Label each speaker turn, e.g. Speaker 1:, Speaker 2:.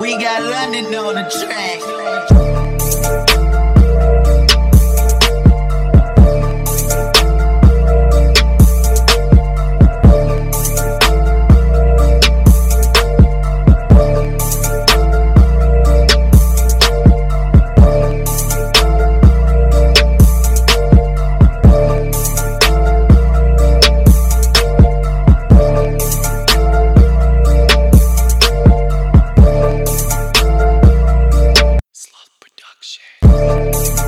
Speaker 1: We got London on the track. Shit.